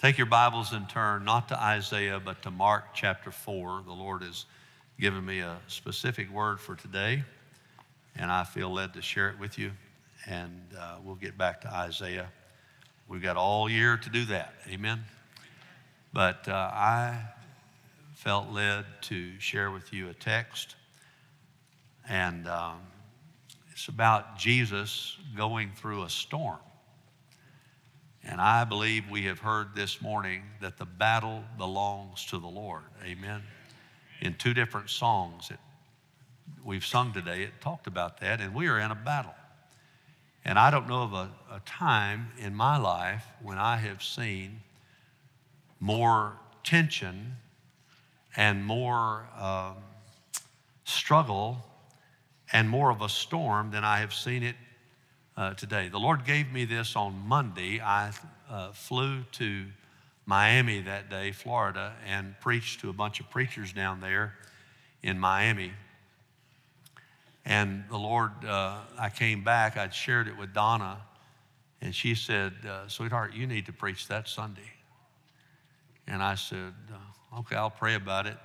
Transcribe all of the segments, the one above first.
Take your Bibles and turn not to Isaiah, but to Mark chapter 4. The Lord has given me a specific word for today, and I feel led to share it with you. And uh, we'll get back to Isaiah. We've got all year to do that. Amen. But uh, I felt led to share with you a text, and um, it's about Jesus going through a storm. And I believe we have heard this morning that the battle belongs to the Lord. Amen. In two different songs that we've sung today, it talked about that, and we are in a battle. And I don't know of a, a time in my life when I have seen more tension and more um, struggle and more of a storm than I have seen it uh, today. The Lord gave me this on Monday. I uh, flew to Miami that day, Florida, and preached to a bunch of preachers down there in Miami. And the Lord, uh, I came back, I'd shared it with Donna, and she said, uh, Sweetheart, you need to preach that Sunday. And I said, Okay, I'll pray about it.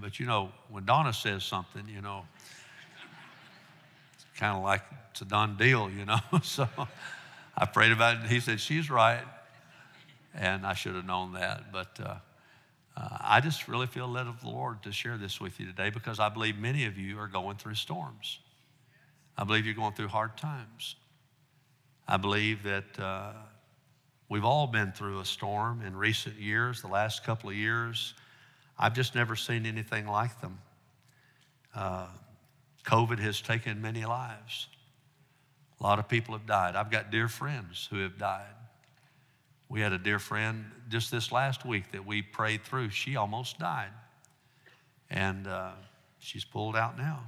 But you know, when Donna says something, you know, kind of like it's a done deal, you know. so I prayed about it. He said, She's right. And I should have known that. But uh, uh, I just really feel led of the Lord to share this with you today because I believe many of you are going through storms. I believe you're going through hard times. I believe that uh, we've all been through a storm in recent years, the last couple of years. I've just never seen anything like them. COVID has taken many lives. A lot of people have died. I've got dear friends who have died. We had a dear friend just this last week that we prayed through. She almost died. And uh, she's pulled out now.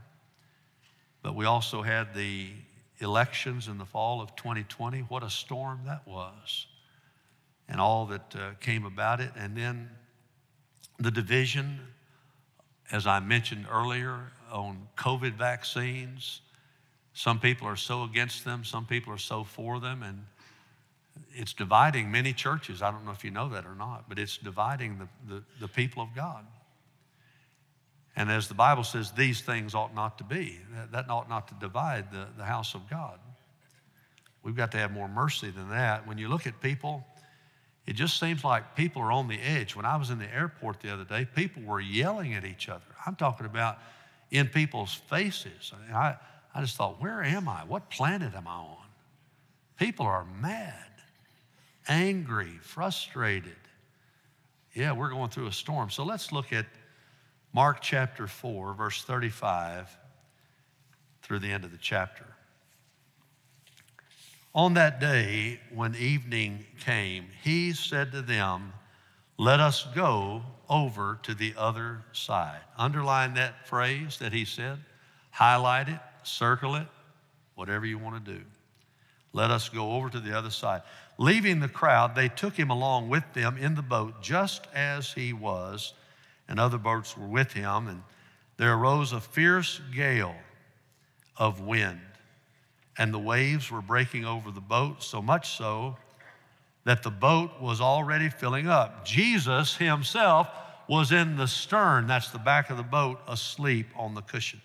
But we also had the elections in the fall of 2020. What a storm that was. And all that uh, came about it. And then the division, as I mentioned earlier, on COVID vaccines. Some people are so against them, some people are so for them, and it's dividing many churches. I don't know if you know that or not, but it's dividing the, the, the people of God. And as the Bible says, these things ought not to be. That, that ought not to divide the, the house of God. We've got to have more mercy than that. When you look at people, it just seems like people are on the edge. When I was in the airport the other day, people were yelling at each other. I'm talking about in people's faces. I, I just thought, where am I? What planet am I on? People are mad, angry, frustrated. Yeah, we're going through a storm. So let's look at Mark chapter 4, verse 35 through the end of the chapter. On that day, when evening came, he said to them, let us go over to the other side. Underline that phrase that he said, highlight it, circle it, whatever you want to do. Let us go over to the other side. Leaving the crowd, they took him along with them in the boat, just as he was, and other boats were with him. And there arose a fierce gale of wind, and the waves were breaking over the boat, so much so that the boat was already filling up. Jesus himself was in the stern, that's the back of the boat, asleep on the cushion.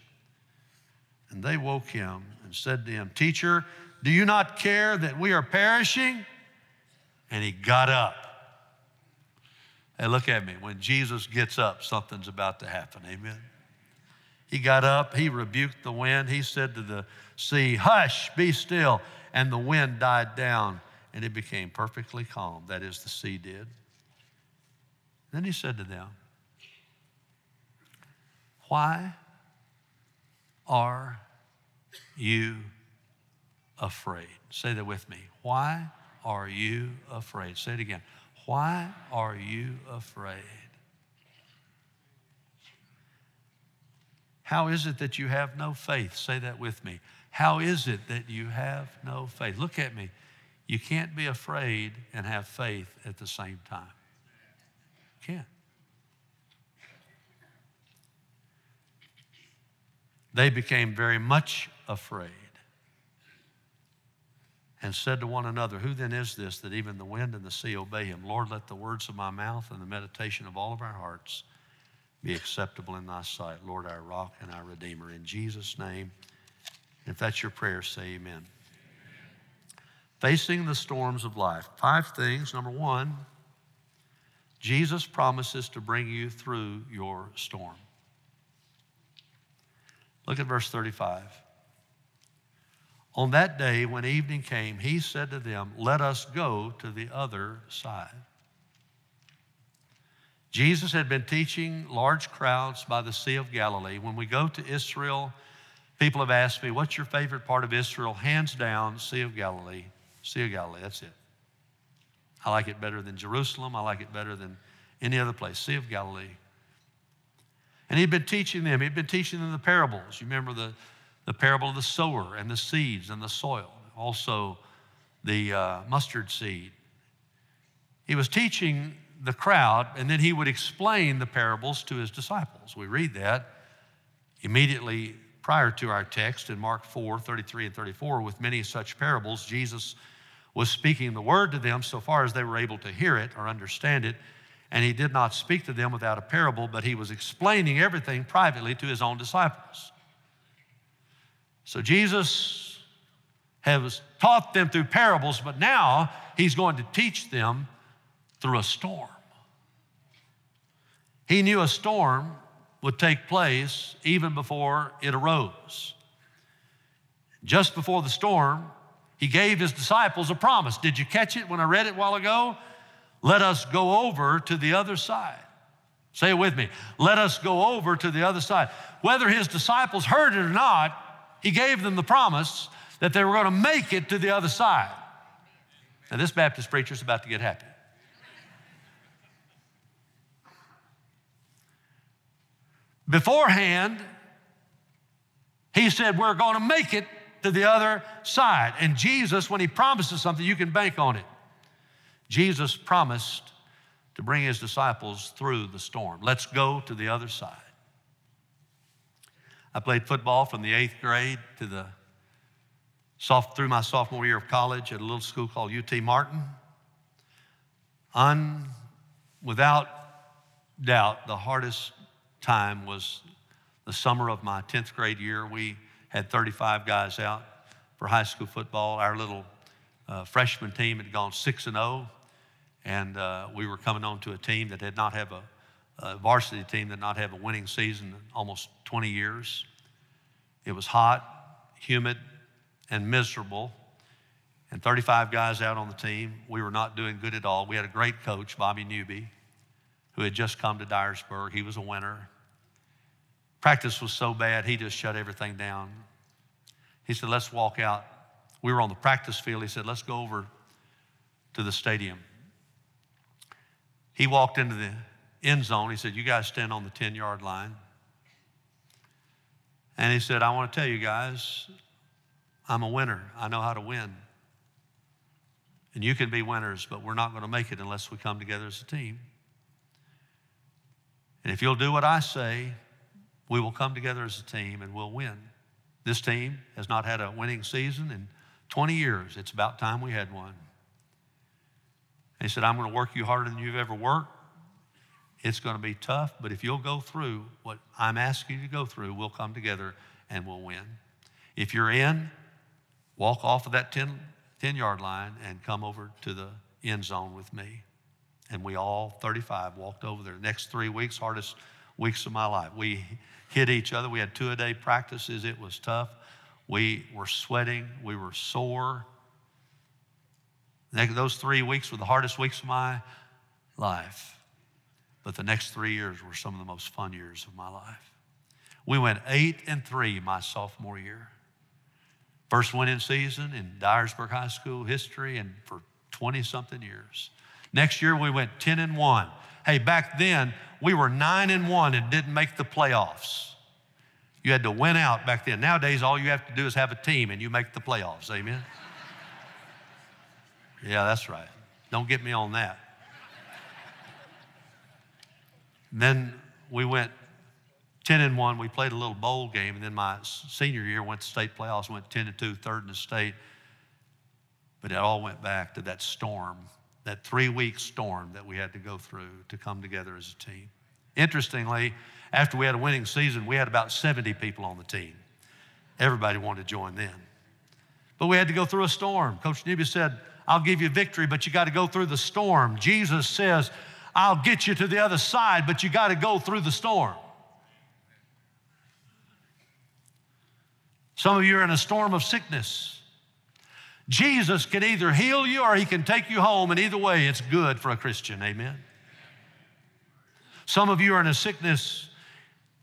And they woke him and said to him, Teacher, do you not care that we are perishing? And he got up. Hey, look at me. When Jesus gets up, something's about to happen. Amen. He got up, he rebuked the wind, he said to the sea, Hush, be still. And the wind died down and it became perfectly calm. That is, the sea did. Then he said to them, Why are you afraid? Say that with me. Why are you afraid? Say it again. Why are you afraid? How is it that you have no faith? Say that with me. How is it that you have no faith? Look at me. You can't be afraid and have faith at the same time. You can't. They became very much afraid. and said to one another, Who then is this that even the wind and the sea obey him? Lord, let the words of my mouth and the meditation of all of our hearts be acceptable in thy sight, Lord, our rock and our redeemer. In Jesus' name, if that's your prayer, say amen. Facing the storms of life. Five things. Number one, Jesus promises to bring you through your storm. Look at verse 35. On that day, when evening came, he said to them, Let us go to the other side. Jesus had been teaching large crowds by the Sea of Galilee. When we go to Israel, people have asked me, What's your favorite part of Israel? Hands down, Sea of Galilee. Sea of Galilee, that's it. I like it better than Jerusalem. I like it better than any other place. Sea of Galilee. And he'd been teaching them, he'd been teaching them the parables. You remember the the parable of the sower and the seeds and the soil, also the uh, mustard seed. He was teaching the crowd, and then he would explain the parables to his disciples. We read that immediately prior to our text in Mark 4 33 and 34. With many such parables, Jesus was speaking the word to them so far as they were able to hear it or understand it. And he did not speak to them without a parable, but he was explaining everything privately to his own disciples. So Jesus has taught them through parables, but now he's going to teach them through a storm. He knew a storm would take place even before it arose. Just before the storm, he gave his disciples a promise. Did you catch it when I read it a while ago? Let us go over to the other side. Say it with me. Let us go over to the other side. Whether his disciples heard it or not, he gave them the promise that they were going to make it to the other side. Now, this Baptist preacher is about to get happy. Beforehand, he said, We're going to make it to the other side. And Jesus, when he promises something, you can bank on it. Jesus promised to bring his disciples through the storm. Let's go to the other side. I played football from the eighth grade to the soft, through my sophomore year of college at a little school called UT Martin. Un, without doubt, the hardest time was the summer of my 10th grade year. We had 35 guys out for high school football. Our little uh, freshman team had gone 6 and 0, and uh, we were coming on to a team that did not have a a varsity team that not have a winning season in almost 20 years. It was hot, humid, and miserable. And 35 guys out on the team. We were not doing good at all. We had a great coach, Bobby Newby, who had just come to Dyersburg. He was a winner. Practice was so bad, he just shut everything down. He said, Let's walk out. We were on the practice field. He said, Let's go over to the stadium. He walked into the end zone. He said, You guys stand on the 10 yard line. And he said, I want to tell you guys, I'm a winner. I know how to win. And you can be winners, but we're not going to make it unless we come together as a team. And if you'll do what I say, we will come together as a team and we'll win. This team has not had a winning season in 20 years. It's about time we had one. And he said, I'm going to work you harder than you've ever worked. It's going to be tough, but if you'll go through what I'm asking you to go through, we'll come together and we'll win. If you're in, walk off of that 10, 10 yard line and come over to the end zone with me. And we all, 35, walked over there. Next three weeks, hardest weeks of my life. We hit each other. We had two a day practices. It was tough. We were sweating. We were sore. Those three weeks were the hardest weeks of my life. But the next three years were some of the most fun years of my life. We went eight and three my sophomore year. First winning season in Dyersburg High School history and for 20 something years. Next year we went 10 and 1. Hey, back then we were 9 and 1 and didn't make the playoffs. You had to win out back then. Nowadays all you have to do is have a team and you make the playoffs. Amen. yeah, that's right. Don't get me on that. then we went 10 and 1. We played a little bowl game. And then my senior year went to state playoffs, went 10 and 2, third in the state. But it all went back to that storm, that three week storm that we had to go through to come together as a team. Interestingly, after we had a winning season, we had about 70 people on the team. Everybody wanted to join then. But we had to go through a storm. Coach Newby said, I'll give you victory, but you got to go through the storm. Jesus says, I'll get you to the other side, but you got to go through the storm. Some of you are in a storm of sickness. Jesus can either heal you or he can take you home, and either way, it's good for a Christian. Amen. Some of you are in a sickness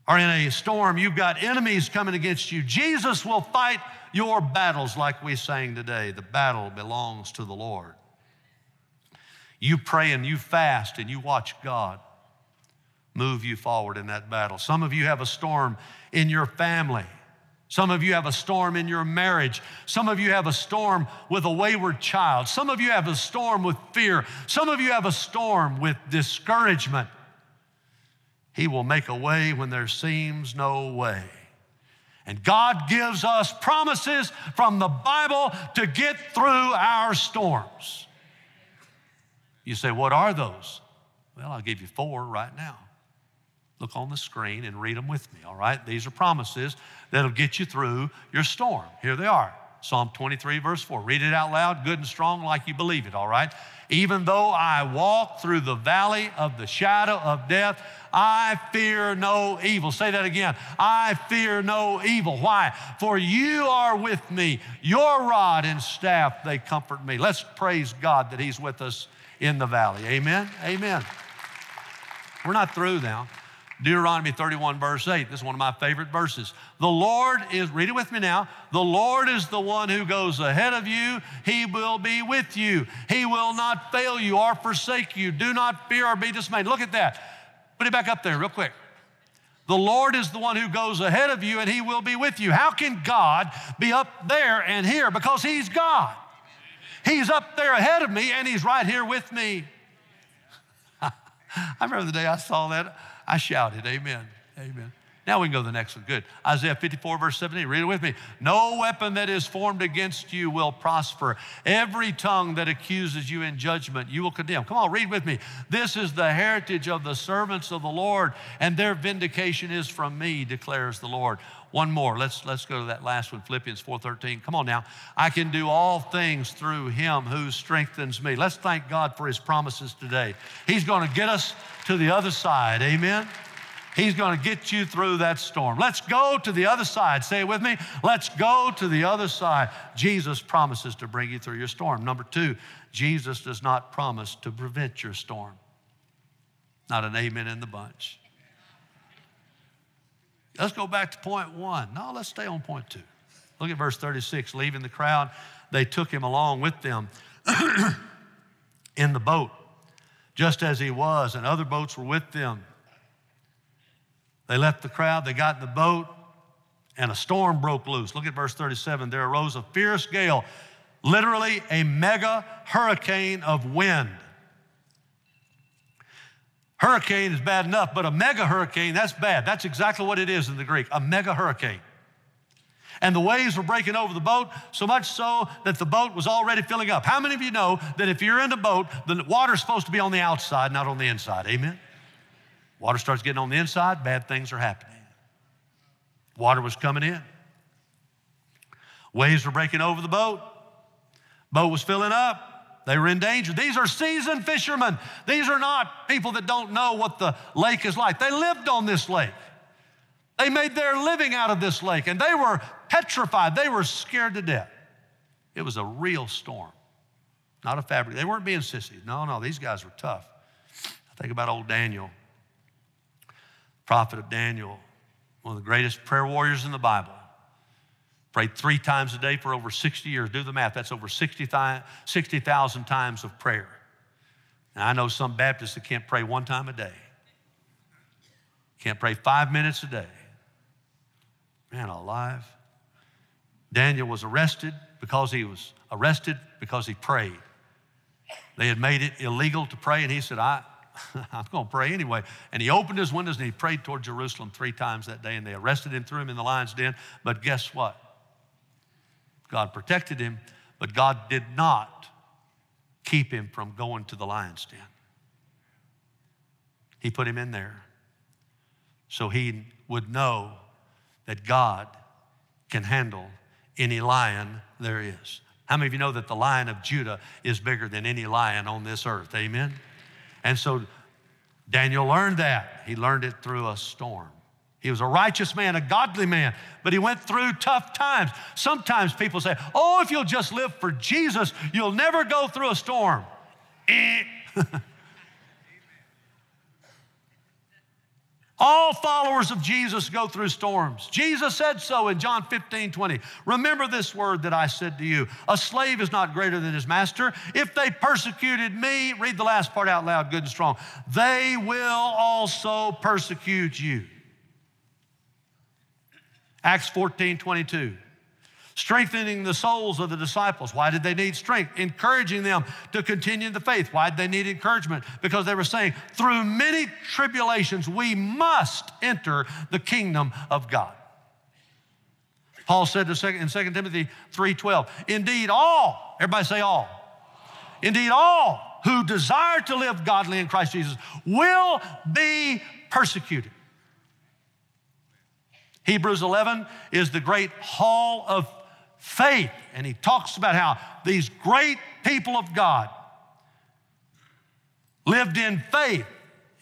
or in a storm. You've got enemies coming against you. Jesus will fight your battles, like we sang today. The battle belongs to the Lord. You pray and you fast and you watch God move you forward in that battle. Some of you have a storm in your family. Some of you have a storm in your marriage. Some of you have a storm with a wayward child. Some of you have a storm with fear. Some of you have a storm with discouragement. He will make a way when there seems no way. And God gives us promises from the Bible to get through our storms. You say, What are those? Well, I'll give you four right now. Look on the screen and read them with me, all right? These are promises that'll get you through your storm. Here they are Psalm 23, verse 4. Read it out loud, good and strong, like you believe it, all right? Even though I walk through the valley of the shadow of death, I fear no evil. Say that again. I fear no evil. Why? For you are with me. Your rod and staff, they comfort me. Let's praise God that He's with us in the valley. Amen. Amen. We're not through now. Deuteronomy 31, verse 8. This is one of my favorite verses. The Lord is, read it with me now. The Lord is the one who goes ahead of you. He will be with you. He will not fail you or forsake you. Do not fear or be dismayed. Look at that. Put it back up there, real quick. The Lord is the one who goes ahead of you and He will be with you. How can God be up there and here? Because He's God. He's up there ahead of me and He's right here with me. I remember the day I saw that. I shouted, Amen. Amen. Now we can go to the next one. Good. Isaiah 54, verse 17. Read it with me. No weapon that is formed against you will prosper. Every tongue that accuses you in judgment, you will condemn. Come on, read with me. This is the heritage of the servants of the Lord, and their vindication is from me, declares the Lord. One more. Let's, let's go to that last one, Philippians 4:13. Come on now. I can do all things through him who strengthens me. Let's thank God for his promises today. He's going to get us to the other side. Amen. He's going to get you through that storm. Let's go to the other side. Say it with me. Let's go to the other side. Jesus promises to bring you through your storm. Number two, Jesus does not promise to prevent your storm. Not an amen in the bunch. Let's go back to point one. No, let's stay on point two. Look at verse 36. Leaving the crowd, they took him along with them in the boat, just as he was, and other boats were with them. They left the crowd, they got in the boat, and a storm broke loose. Look at verse 37. There arose a fierce gale, literally a mega hurricane of wind. Hurricane is bad enough, but a mega hurricane, that's bad. That's exactly what it is in the Greek a mega hurricane. And the waves were breaking over the boat, so much so that the boat was already filling up. How many of you know that if you're in a boat, the water's supposed to be on the outside, not on the inside? Amen? Water starts getting on the inside, bad things are happening. Water was coming in. Waves were breaking over the boat. Boat was filling up. They were in danger. These are seasoned fishermen. These are not people that don't know what the lake is like. They lived on this lake. They made their living out of this lake and they were petrified. They were scared to death. It was a real storm, not a fabric. They weren't being sissies. No, no, these guys were tough. I think about old Daniel prophet of Daniel, one of the greatest prayer warriors in the Bible. Prayed three times a day for over 60 years. Do the math, that's over 60,000 60, times of prayer. Now, I know some Baptists that can't pray one time a day, can't pray five minutes a day. Man alive. Daniel was arrested because he was arrested because he prayed. They had made it illegal to pray, and he said, I, I'm going to pray anyway. And he opened his windows and he prayed toward Jerusalem three times that day, and they arrested him, threw him in the lion's den. But guess what? God protected him, But God did not keep him from going to the lion's den. He put him in there so he would know that God can handle any lion there is. How many of you know that the lion of Judah is bigger than any lion on this earth? Amen? And so Daniel learned that. He learned it through a storm. He was a righteous man, a godly man, but he went through tough times. Sometimes people say, Oh, if you'll just live for Jesus, you'll never go through a storm. Eh. All followers of Jesus go through storms. Jesus said so in John 15, 20. Remember this word that I said to you a slave is not greater than his master. If they persecuted me, read the last part out loud, good and strong, they will also persecute you. Acts 14, 22 strengthening the souls of the disciples. Why did they need strength? Encouraging them to continue the faith. Why did they need encouragement? Because they were saying, through many tribulations, we must enter the kingdom of God. Paul said in 2 Timothy 3:12, indeed all, everybody say all. Indeed all who desire to live godly in Christ Jesus will be persecuted. Hebrews 11 is the great hall of faith. And he talks about how these great people of God lived in faith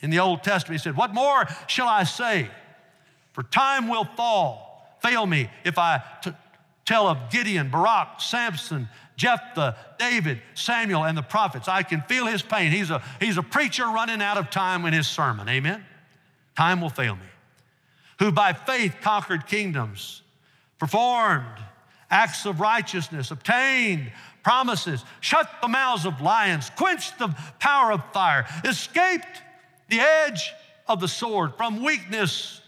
in the Old Testament. He said, What more shall I say? For time will fall, fail me if I t- tell of Gideon, Barak, Samson, Jephthah, David, Samuel, and the prophets. I can feel his pain. He's a, he's a preacher running out of time in his sermon. Amen? Time will fail me. Who by faith conquered kingdoms, performed acts of righteousness, obtained promises, shut the mouths of lions, quenched the power of fire, escaped the edge of the sword, from weakness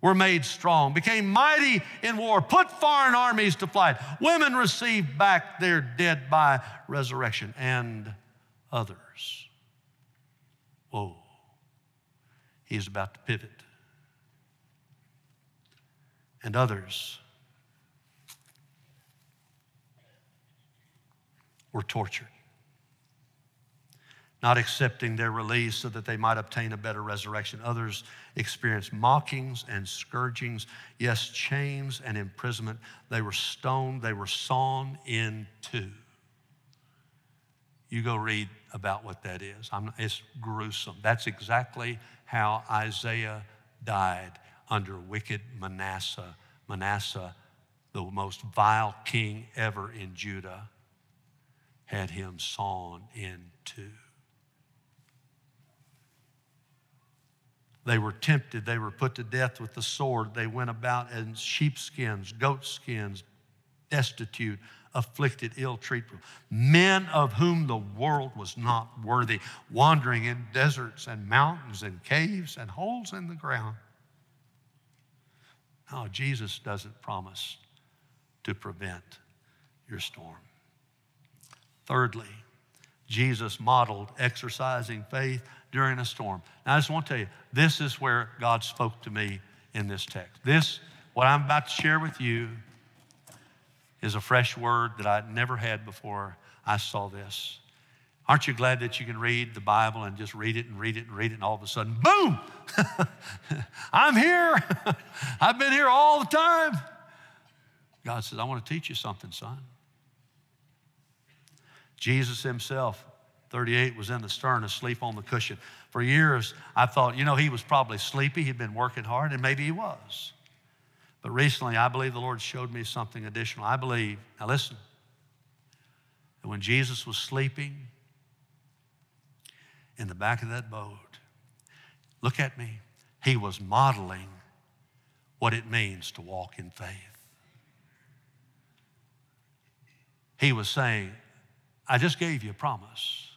were made strong, became mighty in war, put foreign armies to flight. Women received back their dead by resurrection, and others. Whoa. He's about to pivot. And others were tortured, not accepting their release so that they might obtain a better resurrection. Others experienced mockings and scourgings, yes, chains and imprisonment. They were stoned, they were sawn in two. You go read about what that is. I'm, it's gruesome. That's exactly how Isaiah died under wicked Manasseh. Manasseh, the most vile king ever in Judah had him sawn in two. They were tempted. They were put to death with the sword. They went about in sheepskins, goatskins, destitute, afflicted, ill treated. Men of whom the world was not worthy, wandering in deserts and mountains and caves and holes in the ground. No, Jesus doesn't promise to prevent your storm. Thirdly, Jesus modeled exercising faith during a storm. Now, I just want to tell you, this is where God spoke to me in this text. This, what I'm about to share with you, is a fresh word that I'd never had before I saw this. Aren't you glad that you can read the Bible and just read it and read it and read it, and all of a sudden, boom! I'm here. I've been here all the time. God says, I want to teach you something, son. Jesus himself, 38, was in the stern asleep on the cushion. For years, I thought, you know, he was probably sleepy. He'd been working hard, and maybe he was. But recently, I believe the Lord showed me something additional. I believe, now listen, that when Jesus was sleeping in the back of that boat, look at me, he was modeling what it means to walk in faith. He was saying, I just gave you a promise.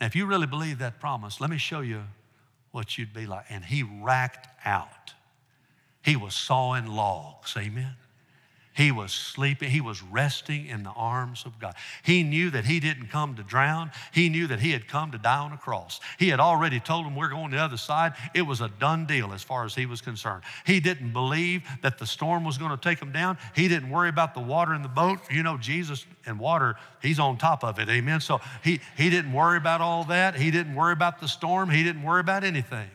Now, if you really believe that promise, let me show you what you'd be like. And he racked out. He was sawing logs, amen. He was sleeping. He was resting in the arms of God. He knew that he didn't come to drown. He knew that he had come to die on a cross. He had already told him, We're going the other side. It was a done deal as far as he was concerned. He didn't believe that the storm was going to take him down. He didn't worry about the water in the boat. You know, Jesus and water, he's on top of it. Amen. So he, he didn't worry about all that. He didn't worry about the storm. He didn't worry about anything.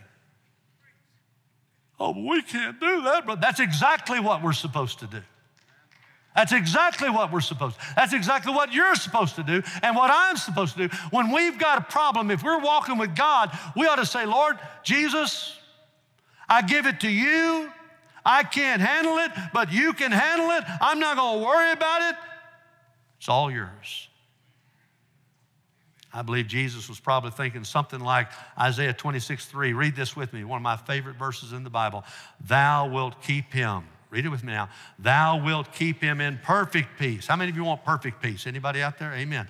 Oh, we can't do that, but that's exactly what we're supposed to do. That's exactly what we're supposed to. That's exactly what you're supposed to do and what I'm supposed to do. When we've got a problem, if we're walking with God, we ought to say, Lord, Jesus, I give it to you. I can't handle it, but you can handle it. I'm not going to worry about it. It's all yours. I believe Jesus was probably thinking something like Isaiah 26, 3. Read this with me, one of my favorite verses in the Bible. Thou wilt keep him Read it with me now. Thou wilt keep him in perfect peace. How many of you want perfect peace? Anybody out there? Amen.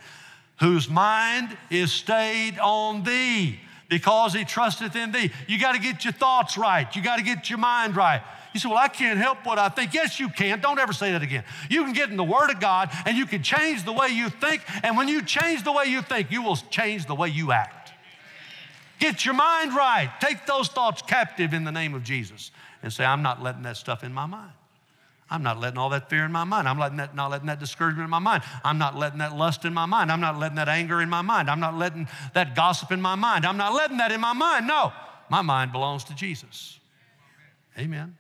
Whose mind is stayed on thee because he trusteth in thee. You got to get your thoughts right. You got to get your mind right. You say, Well, I can't help what I think. Yes, you can. Don't ever say that again. You can get in the Word of God and you can change the way you think. And when you change the way you think, you will change the way you act. Get your mind right. Take those thoughts captive in the name of Jesus and say, I'm not letting that stuff in my mind. I'm not letting all that fear in my mind. I'm letting that, not letting that discouragement in my mind. I'm not letting that lust in my mind. I'm not letting that anger in my mind. I'm not letting that gossip in my mind. I'm not letting that in my mind. No, my mind belongs to Jesus. Amen.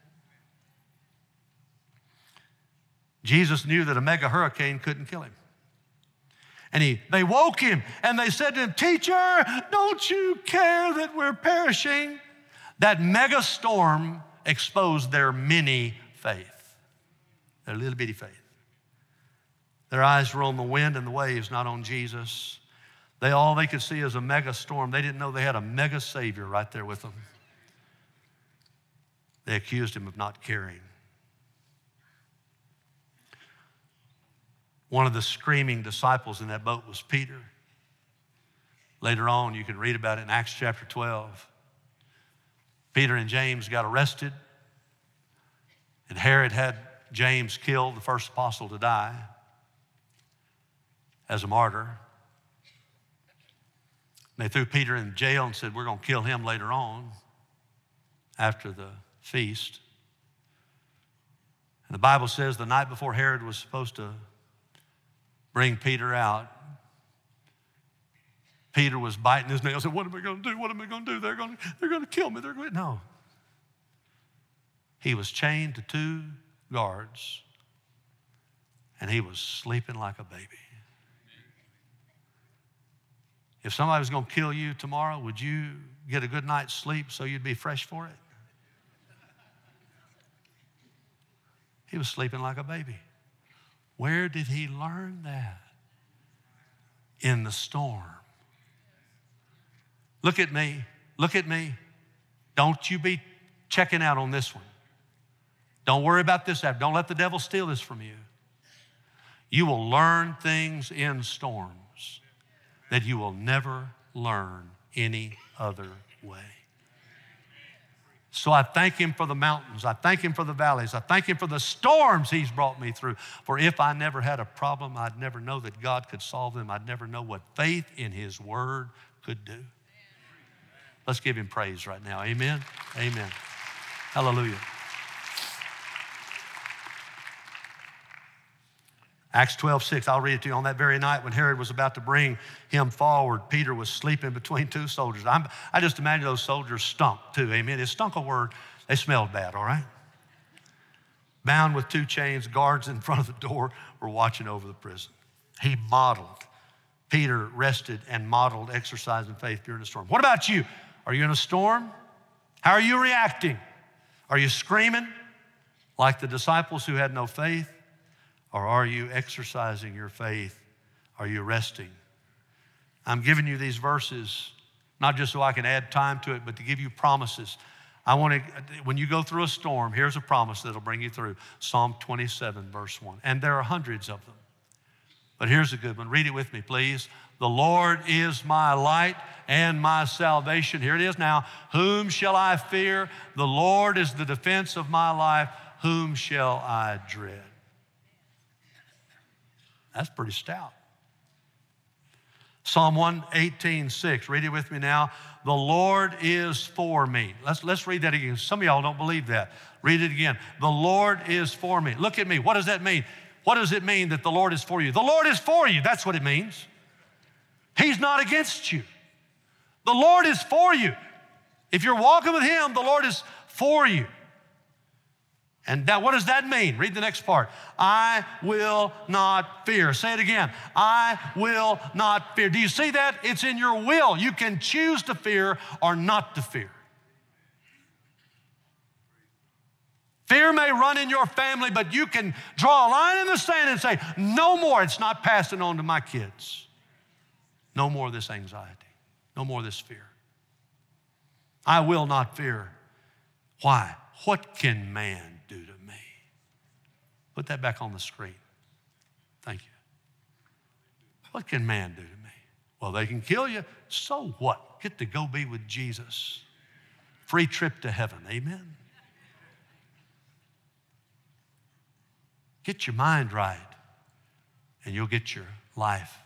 Jesus knew that a mega hurricane couldn't kill him. And he, they woke him and they said to him, Teacher, don't you care that we're perishing? That mega storm exposed their mini faith, their little bitty faith. Their eyes were on the wind and the waves, not on Jesus. They all they could see is a mega storm. They didn't know they had a mega savior right there with them. They accused him of not caring. One of the screaming disciples in that boat was Peter. Later on, you can read about it in Acts chapter 12. Peter and James got arrested, and Herod had James killed, the first apostle to die, as a martyr. They threw Peter in jail and said, We're going to kill him later on after the feast. And the Bible says the night before Herod was supposed to bring Peter out, Peter was biting his nails. Said, "What am I going to do? What am I going to do? They're going to, they're going to kill me. They're going no." He was chained to two guards, and he was sleeping like a baby. If somebody was going to kill you tomorrow, would you get a good night's sleep so you'd be fresh for it? He was sleeping like a baby. Where did he learn that? In the storm. Look at me. Look at me. Don't you be checking out on this one. Don't worry about this. Don't let the devil steal this from you. You will learn things in storms that you will never learn any other way. So I thank Him for the mountains. I thank Him for the valleys. I thank Him for the storms He's brought me through. For if I never had a problem, I'd never know that God could solve them. I'd never know what faith in His Word could do. Let's give Him praise right now. Amen. Amen. Hallelujah. Acts 12, 6, I'll read it to you. On that very night when Herod was about to bring him forward, Peter was sleeping between two soldiers. I'm, i just imagine those soldiers stunk too, amen. It stunk a word. They smelled bad, all right? Bound with two chains, guards in front of the door were watching over the prison. He modeled. Peter rested and modeled exercise and faith during the storm. What about you? Are you in a storm? How are you reacting? Are you screaming like the disciples who had no faith? Or are you exercising your faith? Are you resting? I'm giving you these verses not just so I can add time to it, but to give you promises. I want to, when you go through a storm, here's a promise that'll bring you through Psalm 27, verse 1. And there are hundreds of them. But here's a good one. Read it with me, please. The Lord is my light and my salvation. Here it is now. Whom shall I fear? The Lord is the defense of my life. Whom shall I dread? That's pretty stout. Psalm 118, 6. Read it with me now. The Lord is for me. Let's, let's read that again. Some of y'all don't believe that. Read it again. The Lord is for me. Look at me. What does that mean? What does it mean that the Lord is for you? The Lord is for you. That's what it means. He's not against you. The Lord is for you. If you're walking with Him, the Lord is for you. And now, what does that mean? Read the next part. I will not fear. Say it again. I will not fear. Do you see that? It's in your will. You can choose to fear or not to fear. Fear may run in your family, but you can draw a line in the sand and say, No more. It's not passing on to my kids. No more of this anxiety. No more of this fear. I will not fear. Why? What can man do to me? Put that back on the screen. Thank you. What can man do to me? Well, they can kill you. So what? Get to go be with Jesus. Free trip to heaven. Amen. Get your mind right, and you'll get your life.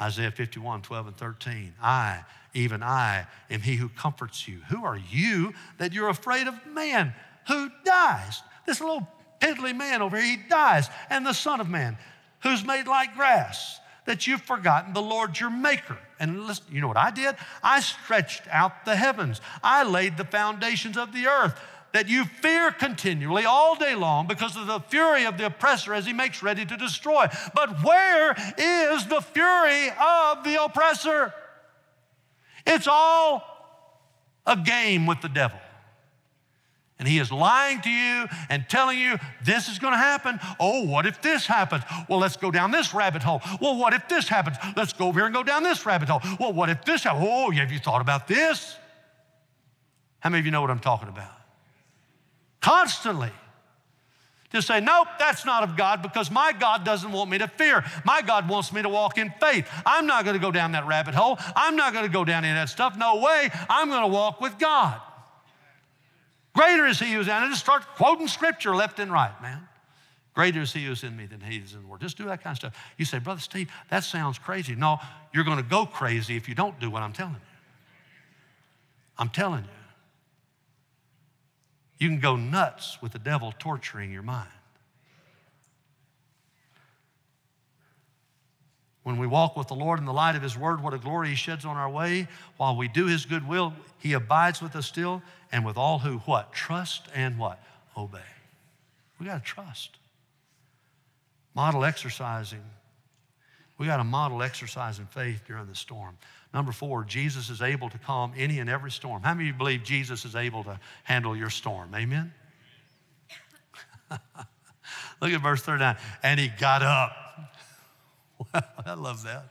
Isaiah 51, 12 and 13. I, even I, am he who comforts you. Who are you that you're afraid of man? who dies. This little piddly man over here, he dies. And the Son of Man, who's made like grass, that you've forgotten the Lord your Maker. And listen, you know what I did? I stretched out the heavens, I laid the foundations of the earth. That you fear continually all day long because of the fury of the oppressor as he makes ready to destroy. But where is the fury of the oppressor? It's all a game with the devil and he is lying to you and telling you this is going to happen. Oh, what if this happens? Well, let's go down this rabbit hole. Well, what if this happens? Let's go over here and go down this rabbit hole. Well, what if this happens? Oh, have you thought about this? How many of you know what I'm talking about? Constantly. To say, nope, that's not of God because my God doesn't want me to fear. My God wants me to walk in faith. I'm not going to go down that rabbit hole. I'm not going to go down any of that stuff. No way. I'm going to walk with God. Greater is he who's in. And just start quoting scripture left and right, man. Greater is he who's in me than he is in the world. Just do that kind of stuff. You say, Brother Steve, that sounds crazy. No, you're going to go crazy if you don't do what I'm telling you. I'm telling you. You can go nuts with the devil torturing your mind. When we walk with the Lord in the light of His Word, what a glory He sheds on our way. While we do His good will, He abides with us still, and with all who what? Trust and what? Obey. We got to trust. Model exercising. We got to model exercising faith during the storm. Number four, Jesus is able to calm any and every storm. How many of you believe Jesus is able to handle your storm? Amen? Look at verse 39. And he got up. I love that.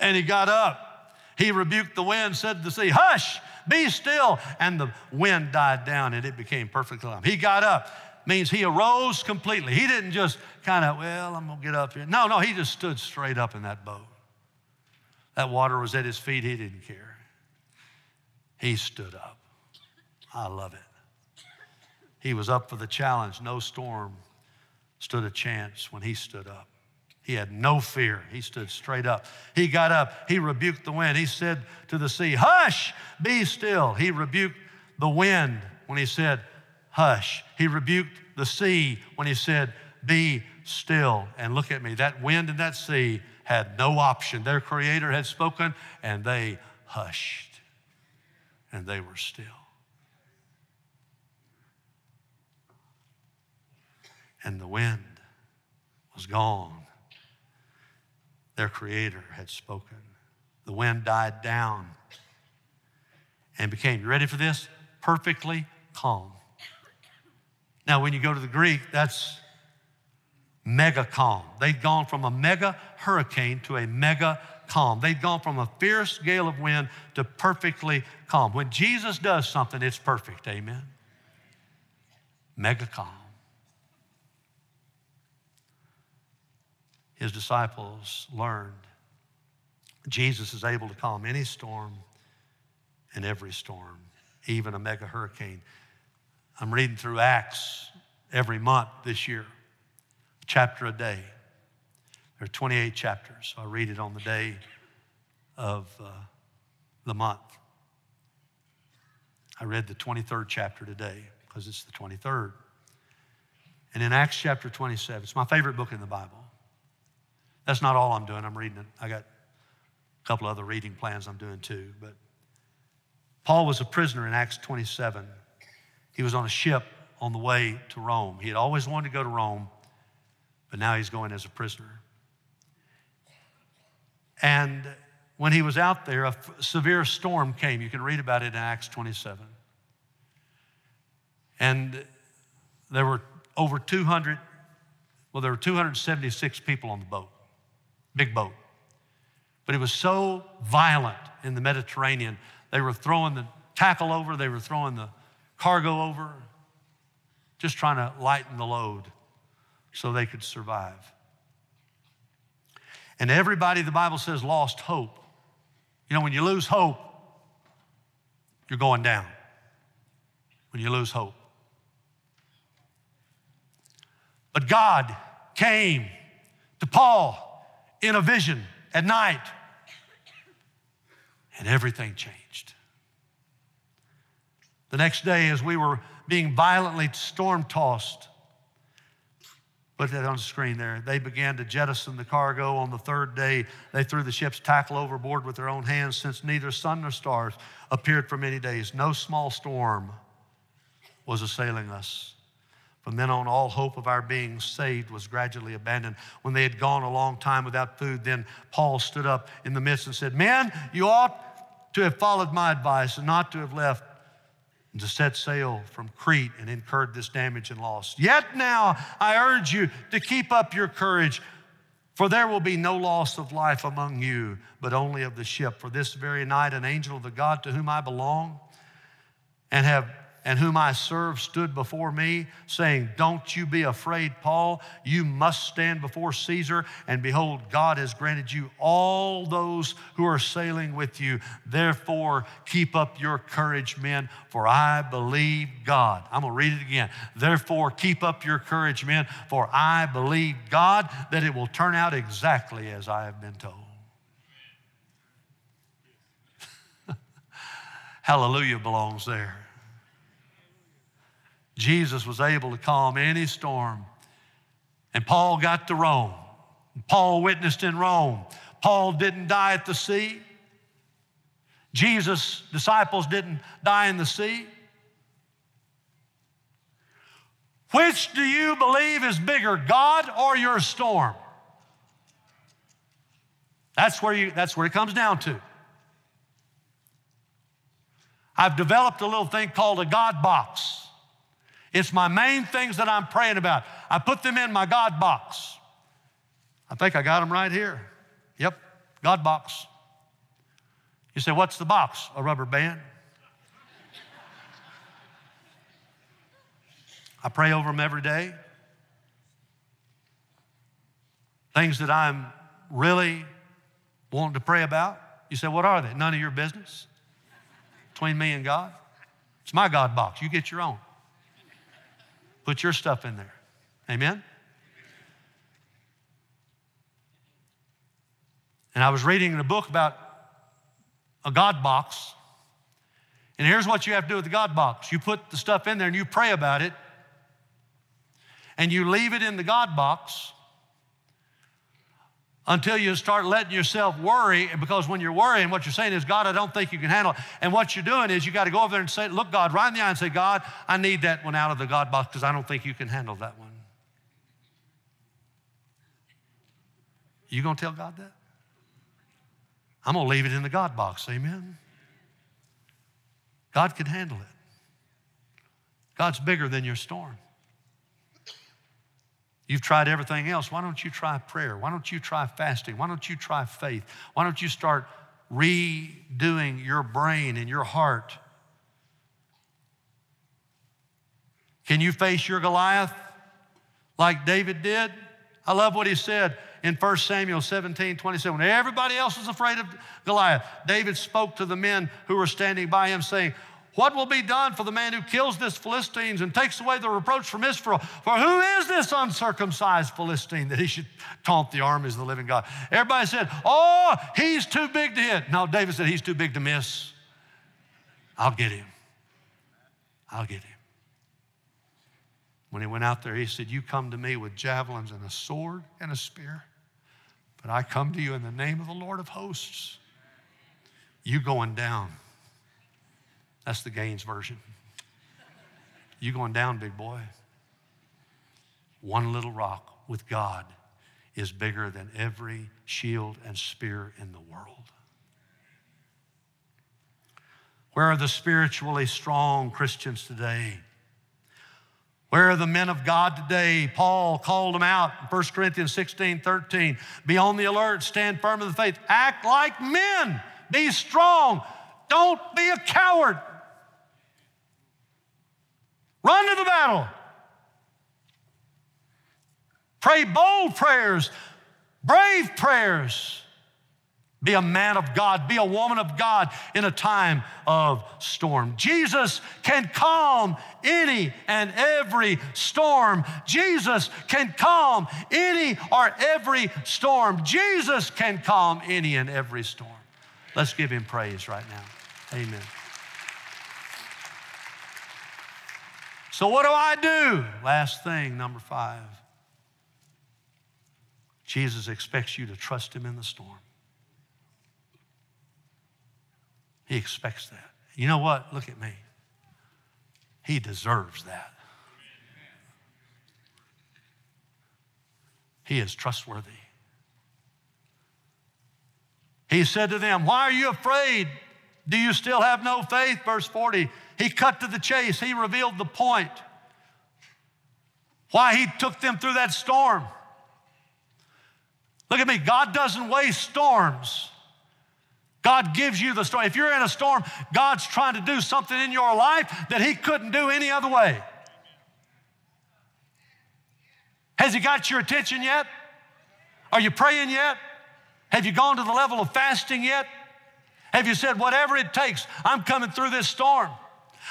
And he got up. He rebuked the wind, said to the sea, Hush, be still. And the wind died down and it became perfectly calm. He got up, means he arose completely. He didn't just kind of, well, I'm going to get up here. No, no, he just stood straight up in that boat. That water was at his feet. He didn't care. He stood up. I love it. He was up for the challenge. No storm stood a chance when he stood up. He had no fear. He stood straight up. He got up. He rebuked the wind. He said to the sea, Hush, be still. He rebuked the wind when he said, Hush. He rebuked the sea when he said, Be still. And look at me, that wind and that sea had no option. Their creator had spoken, and they hushed, and they were still. And the wind was gone their Creator had spoken. The wind died down and became, you ready for this? Perfectly calm. Now, when you go to the Greek, that's mega calm. They'd gone from a mega hurricane to a mega calm. They'd gone from a fierce gale of wind to perfectly calm. When Jesus does something, it's perfect. Amen. Mega calm. his disciples learned Jesus is able to calm any storm and every storm, even a mega hurricane. I'm reading through Acts every month this year. Chapter a day. There are 28 chapters. So I read it on the day of uh, the month. I read the 23rd chapter today because it's the 23rd. And in Acts chapter 27, it's my favorite book in the Bible. That's not all I'm doing. I'm reading it. I got a couple other reading plans I'm doing too. But Paul was a prisoner in Acts 27. He was on a ship on the way to Rome. He had always wanted to go to Rome, but now he's going as a prisoner. And when he was out there, a severe storm came. You can read about it in Acts 27. And there were over 200, well, there were 276 people on the boat, big boat. But it was so violent in the Mediterranean, they were throwing the tackle over, they were throwing the cargo over, just trying to lighten the load so they could survive. And everybody, the Bible says, lost hope. You know, when you lose hope, you're going down. When you lose hope. But God came to Paul in a vision at night, and everything changed. The next day, as we were being violently storm tossed, Put that on the screen there. They began to jettison the cargo. On the third day, they threw the ship's tackle overboard with their own hands, since neither sun nor stars appeared for many days. No small storm was assailing us. From then on, all hope of our being saved was gradually abandoned. When they had gone a long time without food, then Paul stood up in the midst and said, Men, you ought to have followed my advice and not to have left and to set sail from Crete and incurred this damage and loss. Yet now I urge you to keep up your courage, for there will be no loss of life among you, but only of the ship. For this very night, an angel of the God to whom I belong and have and whom I serve stood before me, saying, Don't you be afraid, Paul. You must stand before Caesar, and behold, God has granted you all those who are sailing with you. Therefore, keep up your courage, men, for I believe God. I'm going to read it again. Therefore, keep up your courage, men, for I believe God that it will turn out exactly as I have been told. Hallelujah belongs there. Jesus was able to calm any storm. And Paul got to Rome. Paul witnessed in Rome. Paul didn't die at the sea. Jesus' disciples didn't die in the sea. Which do you believe is bigger, God or your storm? That's where, you, that's where it comes down to. I've developed a little thing called a God box. It's my main things that I'm praying about. I put them in my God box. I think I got them right here. Yep, God box. You say, What's the box? A rubber band. I pray over them every day. Things that I'm really wanting to pray about. You say, What are they? None of your business. Between me and God. It's my God box. You get your own. Put your stuff in there. Amen? And I was reading in a book about a God box. And here's what you have to do with the God box you put the stuff in there and you pray about it, and you leave it in the God box until you start letting yourself worry. Because when you're worrying, what you're saying is, God, I don't think you can handle it. And what you're doing is you got to go over there and say, look God right in the eye and say, God, I need that one out of the God box because I don't think you can handle that one. You gonna tell God that? I'm gonna leave it in the God box, amen. God can handle it. God's bigger than your storm. You've tried everything else. Why don't you try prayer? Why don't you try fasting? Why don't you try faith? Why don't you start redoing your brain and your heart? Can you face your Goliath like David did? I love what he said in 1 Samuel 17 27. When everybody else was afraid of Goliath, David spoke to the men who were standing by him, saying, What will be done for the man who kills this Philistines and takes away the reproach from Israel? For who is this uncircumcised Philistine that he should taunt the armies of the living God? Everybody said, Oh, he's too big to hit. No, David said, He's too big to miss. I'll get him. I'll get him. When he went out there, he said, You come to me with javelins and a sword and a spear, but I come to you in the name of the Lord of hosts. You going down. That's the Gaines version. You going down, big boy. One little rock with God is bigger than every shield and spear in the world. Where are the spiritually strong Christians today? Where are the men of God today? Paul called them out in 1 Corinthians 16 13. Be on the alert, stand firm in the faith, act like men, be strong, don't be a coward. Run to the battle. Pray bold prayers, brave prayers. Be a man of God, be a woman of God in a time of storm. Jesus can calm any and every storm. Jesus can calm any or every storm. Jesus can calm any and every storm. Let's give him praise right now. Amen. So, what do I do? Last thing, number five. Jesus expects you to trust him in the storm. He expects that. You know what? Look at me. He deserves that. He is trustworthy. He said to them, Why are you afraid? Do you still have no faith? Verse 40. He cut to the chase, he revealed the point. Why he took them through that storm. Look at me, God doesn't waste storms. God gives you the storm. If you're in a storm, God's trying to do something in your life that He couldn't do any other way. Has He got your attention yet? Are you praying yet? Have you gone to the level of fasting yet? Have you said, whatever it takes, I'm coming through this storm?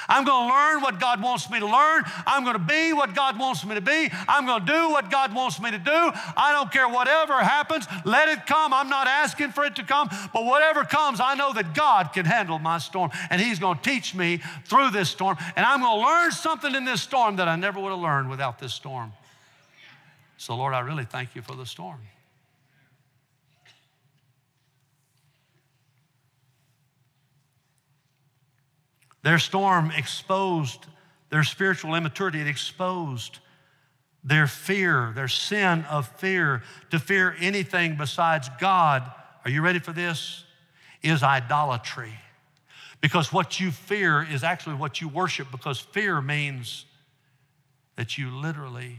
I'm going to learn what God wants me to learn. I'm going to be what God wants me to be. I'm going to do what God wants me to do. I don't care whatever happens. Let it come. I'm not asking for it to come, but whatever comes, I know that God can handle my storm and He's going to teach me through this storm. And I'm going to learn something in this storm that I never would have learned without this storm. So, Lord, I really thank you for the storm. Their storm exposed their spiritual immaturity, it exposed their fear, their sin of fear, to fear anything besides God. Are you ready for this? Is idolatry. Because what you fear is actually what you worship, because fear means that you literally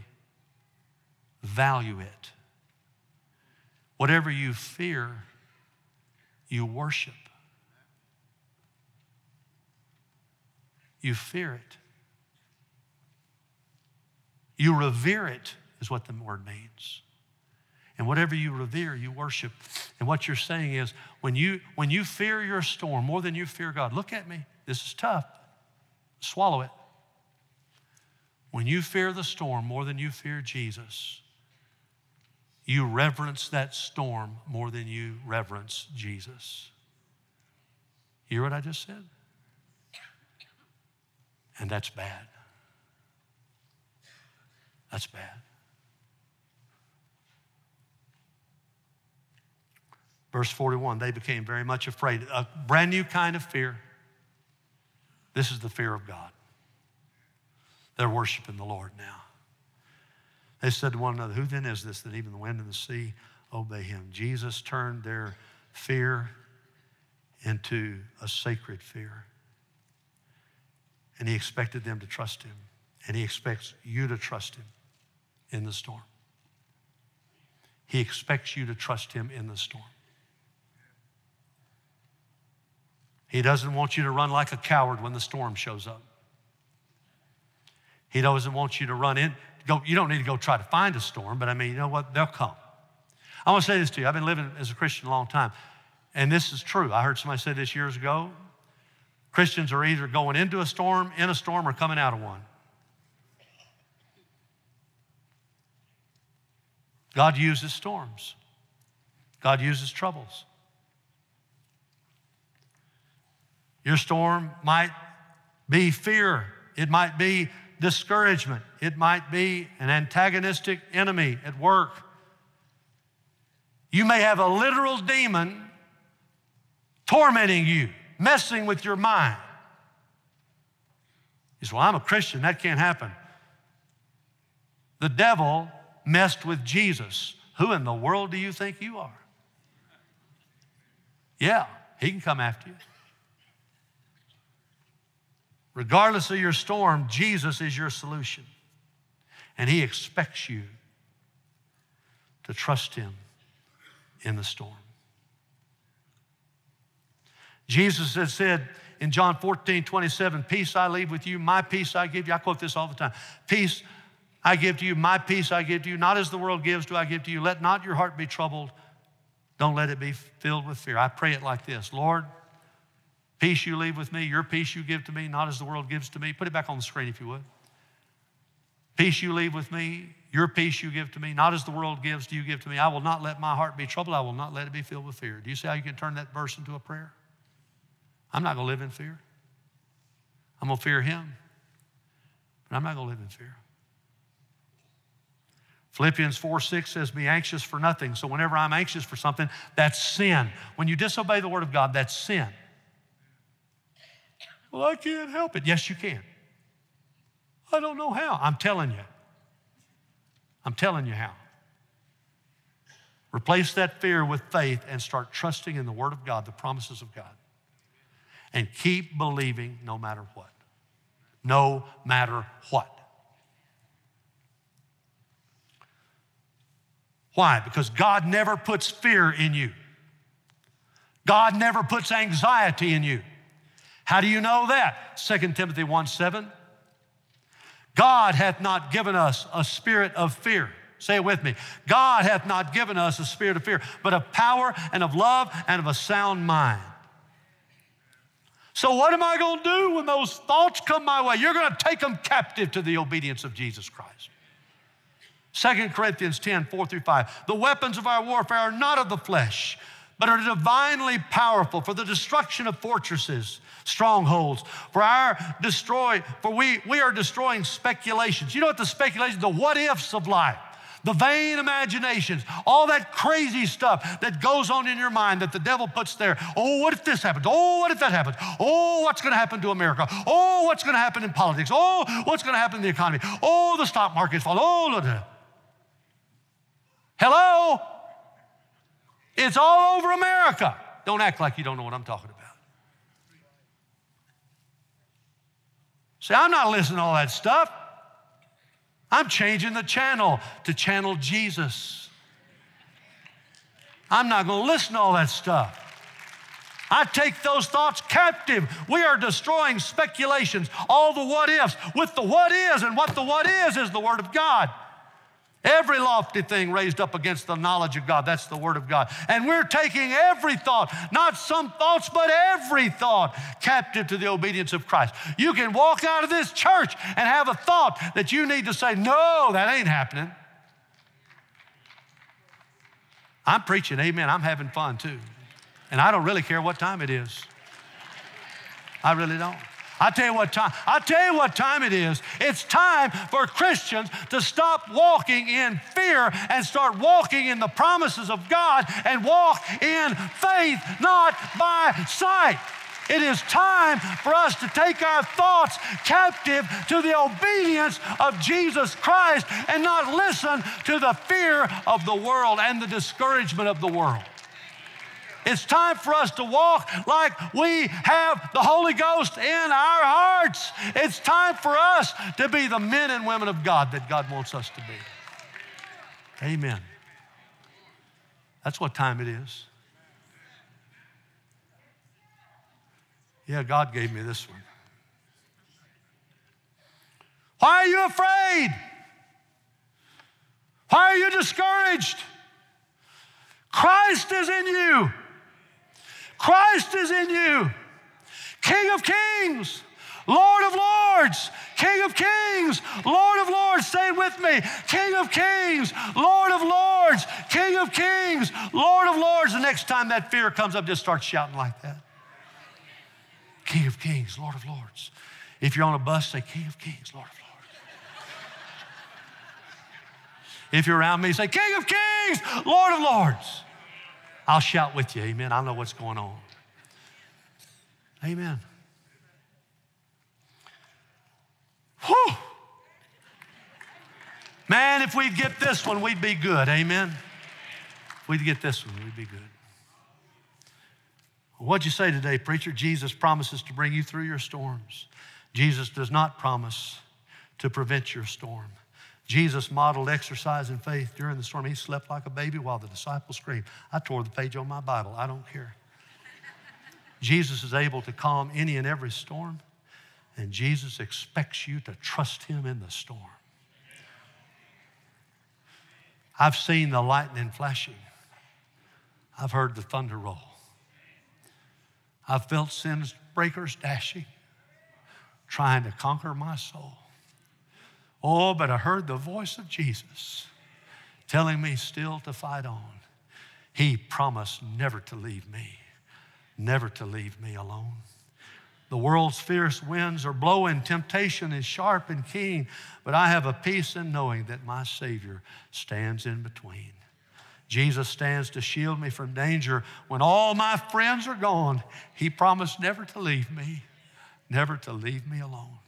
value it. Whatever you fear, you worship. You fear it. You revere it, is what the word means. And whatever you revere, you worship. And what you're saying is when you, when you fear your storm more than you fear God, look at me, this is tough. Swallow it. When you fear the storm more than you fear Jesus, you reverence that storm more than you reverence Jesus. You hear what I just said? And that's bad. That's bad. Verse 41 they became very much afraid. A brand new kind of fear. This is the fear of God. They're worshiping the Lord now. They said to one another, Who then is this that even the wind and the sea obey him? Jesus turned their fear into a sacred fear. And he expected them to trust him. And he expects you to trust him in the storm. He expects you to trust him in the storm. He doesn't want you to run like a coward when the storm shows up. He doesn't want you to run in. Go, you don't need to go try to find a storm, but I mean, you know what? They'll come. I want to say this to you. I've been living as a Christian a long time, and this is true. I heard somebody say this years ago Christians are either going into a storm, in a storm, or coming out of one. God uses storms, God uses troubles. Your storm might be fear, it might be discouragement, it might be an antagonistic enemy at work. You may have a literal demon tormenting you, messing with your mind. You say, Well, I'm a Christian, that can't happen. The devil messed with Jesus. Who in the world do you think you are? Yeah, he can come after you. Regardless of your storm, Jesus is your solution. And he expects you to trust him in the storm. Jesus had said in John 14, 27, Peace I leave with you, my peace I give you. I quote this all the time. Peace I give to you, my peace I give to you. Not as the world gives, do I give to you. Let not your heart be troubled. Don't let it be filled with fear. I pray it like this Lord, peace you leave with me, your peace you give to me, not as the world gives to me. Put it back on the screen if you would. Peace you leave with me, your peace you give to me, not as the world gives, do you give to me. I will not let my heart be troubled. I will not let it be filled with fear. Do you see how you can turn that verse into a prayer? I'm not going to live in fear. I'm going to fear Him, but I'm not going to live in fear. Philippians 4 6 says, Be anxious for nothing. So, whenever I'm anxious for something, that's sin. When you disobey the Word of God, that's sin. Well, I can't help it. Yes, you can. I don't know how. I'm telling you. I'm telling you how. Replace that fear with faith and start trusting in the Word of God, the promises of God. And keep believing no matter what. No matter what. Why? Because God never puts fear in you. God never puts anxiety in you. How do you know that? 2 Timothy 1 7. God hath not given us a spirit of fear. Say it with me. God hath not given us a spirit of fear, but of power and of love and of a sound mind. So, what am I going to do when those thoughts come my way? You're going to take them captive to the obedience of Jesus Christ. 2 Corinthians 10, 4 through 5. The weapons of our warfare are not of the flesh, but are divinely powerful for the destruction of fortresses, strongholds, for our destroy, for we, we are destroying speculations. You know what the speculations, the what ifs of life, the vain imaginations, all that crazy stuff that goes on in your mind that the devil puts there. Oh, what if this happens? Oh, what if that happens? Oh, what's going to happen to America? Oh, what's going to happen in politics? Oh, what's going to happen in the economy? Oh, the stock market's falling. Oh, look at Hello? It's all over America. Don't act like you don't know what I'm talking about. See, I'm not listening to all that stuff. I'm changing the channel to channel Jesus. I'm not going to listen to all that stuff. I take those thoughts captive. We are destroying speculations, all the what ifs, with the what is, and what the what is is the Word of God. Every lofty thing raised up against the knowledge of God, that's the Word of God. And we're taking every thought, not some thoughts, but every thought, captive to the obedience of Christ. You can walk out of this church and have a thought that you need to say, No, that ain't happening. I'm preaching, amen. I'm having fun too. And I don't really care what time it is. I really don't. I tell you what time, I tell you what time it is. It's time for Christians to stop walking in fear and start walking in the promises of God and walk in faith, not by sight. It is time for us to take our thoughts captive to the obedience of Jesus Christ and not listen to the fear of the world and the discouragement of the world. It's time for us to walk like we have the Holy Ghost in our hearts. It's time for us to be the men and women of God that God wants us to be. Amen. That's what time it is. Yeah, God gave me this one. Why are you afraid? Why are you discouraged? Christ is in you. Christ is in you. King of kings, Lord of lords, King of kings, Lord of lords. Say it with me. King of kings, Lord of lords, King of kings, Lord of lords. The next time that fear comes up, just start shouting like that. King of kings, Lord of lords. If you're on a bus, say, King of kings, Lord of lords. if you're around me, say, King of kings, Lord of lords. I'll shout with you, amen. I know what's going on. Amen. Whew. Man, if we'd get this one, we'd be good. Amen. If we'd get this one, we'd be good. What'd you say today, preacher? Jesus promises to bring you through your storms. Jesus does not promise to prevent your storm. Jesus modeled exercise and faith during the storm. He slept like a baby while the disciples screamed. I tore the page on my Bible. I don't care. Jesus is able to calm any and every storm, and Jesus expects you to trust him in the storm. I've seen the lightning flashing. I've heard the thunder roll. I've felt sin's breakers dashing, trying to conquer my soul. Oh, but I heard the voice of Jesus telling me still to fight on. He promised never to leave me, never to leave me alone. The world's fierce winds are blowing, temptation is sharp and keen, but I have a peace in knowing that my Savior stands in between. Jesus stands to shield me from danger. When all my friends are gone, He promised never to leave me, never to leave me alone.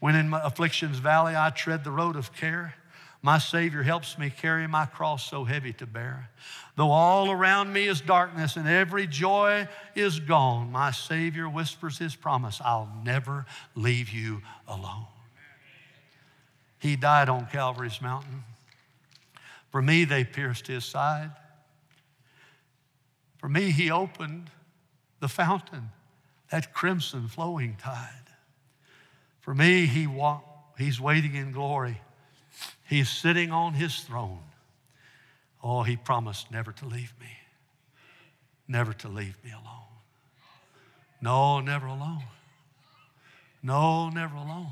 When in my affliction's valley I tread the road of care, my Savior helps me carry my cross so heavy to bear. Though all around me is darkness and every joy is gone, my Savior whispers His promise I'll never leave you alone. He died on Calvary's mountain. For me, they pierced his side. For me, he opened the fountain, that crimson flowing tide. For me, he walked, he's waiting in glory. He's sitting on his throne. Oh, he promised never to leave me, never to leave me alone. No, never alone. No, never alone.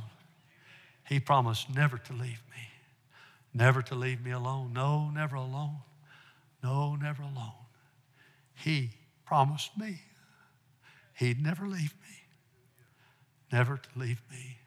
He promised never to leave me never to leave me alone. No, never alone. No, never alone. He promised me he'd never leave me, never to leave me